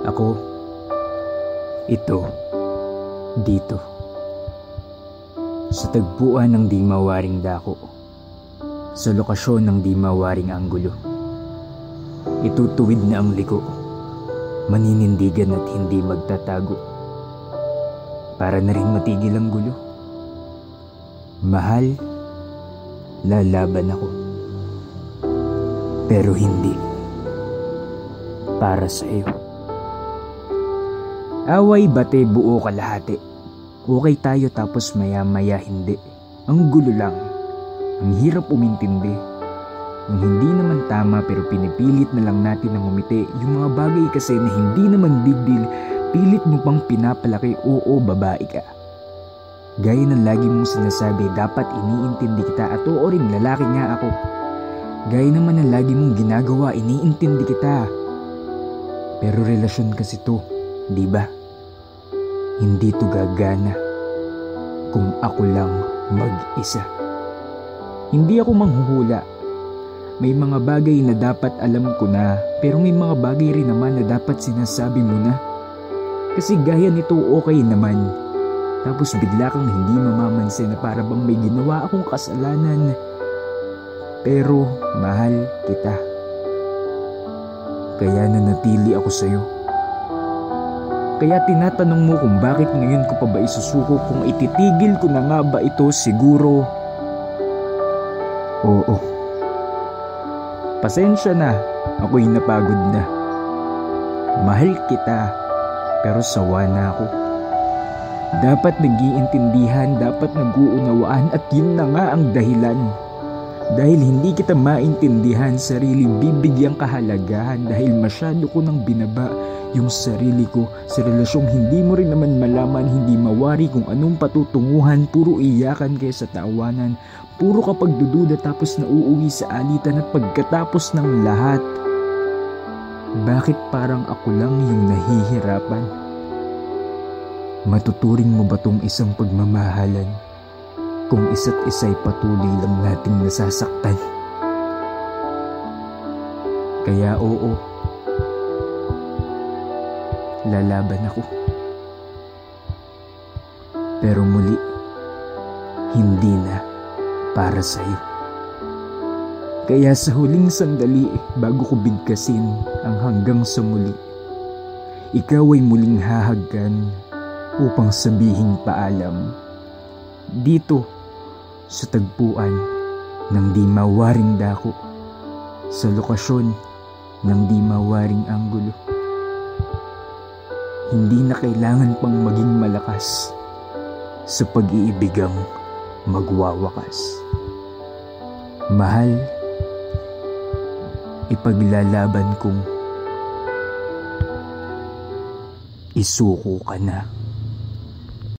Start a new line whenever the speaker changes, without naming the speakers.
Ako, ito, dito. Sa tagpuan ng di mawaring dako. Sa lokasyon ng di mawaring anggulo. Itutuwid na ang liko. Maninindigan at hindi magtatago. Para na rin matigil ang gulo. Mahal, lalaban ako. Pero hindi. Para sa iyo. Away bate buo kalahati. Okay tayo tapos maya maya hindi. Ang gulo lang. Ang hirap umintindi. Ang hindi naman tama pero pinipilit na lang natin ang umiti. Yung mga bagay kasi na hindi naman big deal, pilit mo pang pinapalaki oo babae ka. Gaya ng lagi mong sinasabi, dapat iniintindi kita at oo rin lalaki nga ako. Gaya naman ng lagi mong ginagawa, iniintindi kita. Pero relasyon kasi to, di ba? Hindi to gagana kung ako lang mag-isa. Hindi ako manghuhula. May mga bagay na dapat alam ko na, pero may mga bagay rin naman na dapat sinasabi mo na. Kasi gaya nito okay naman. Tapos bigla kang hindi mamamansin na para bang may ginawa akong kasalanan. Pero mahal kita. Kaya nanatili ako sa'yo. Kaya tinatanong mo kung bakit ngayon ko pa ba isusuko kung ititigil ko na nga ba ito siguro. Oo. Pasensya na, ako'y napagod na. Mahal kita, pero sawa na ako. Dapat nag-iintindihan, dapat nag-uunawaan at yun na nga ang dahilan. Dahil hindi kita maintindihan, sarili bibigyang kahalagahan dahil masyado ko nang binaba yung sarili ko sa relasyong hindi mo rin naman malaman, hindi mawari kung anong patutunguhan, puro iyakan kaya sa tawanan, puro kapag dududa tapos nauuwi sa alitan at pagkatapos ng lahat. Bakit parang ako lang yung nahihirapan? Matuturing mo ba tong isang pagmamahalan? Kung isa't isa'y patuloy lang nating nasasaktan. Kaya oo, lalaban ako. Pero muli, hindi na para sa'yo. Kaya sa huling sandali bago ko bigkasin ang hanggang sa muli, ikaw ay muling hahagkan upang sabihing paalam. Dito, sa tagpuan ng di mawaring dako sa lokasyon ng di mawaring anggulo. Hindi na kailangan pang maging malakas sa pag-iibigang magwawakas. Mahal, ipaglalaban kong isuko ka na.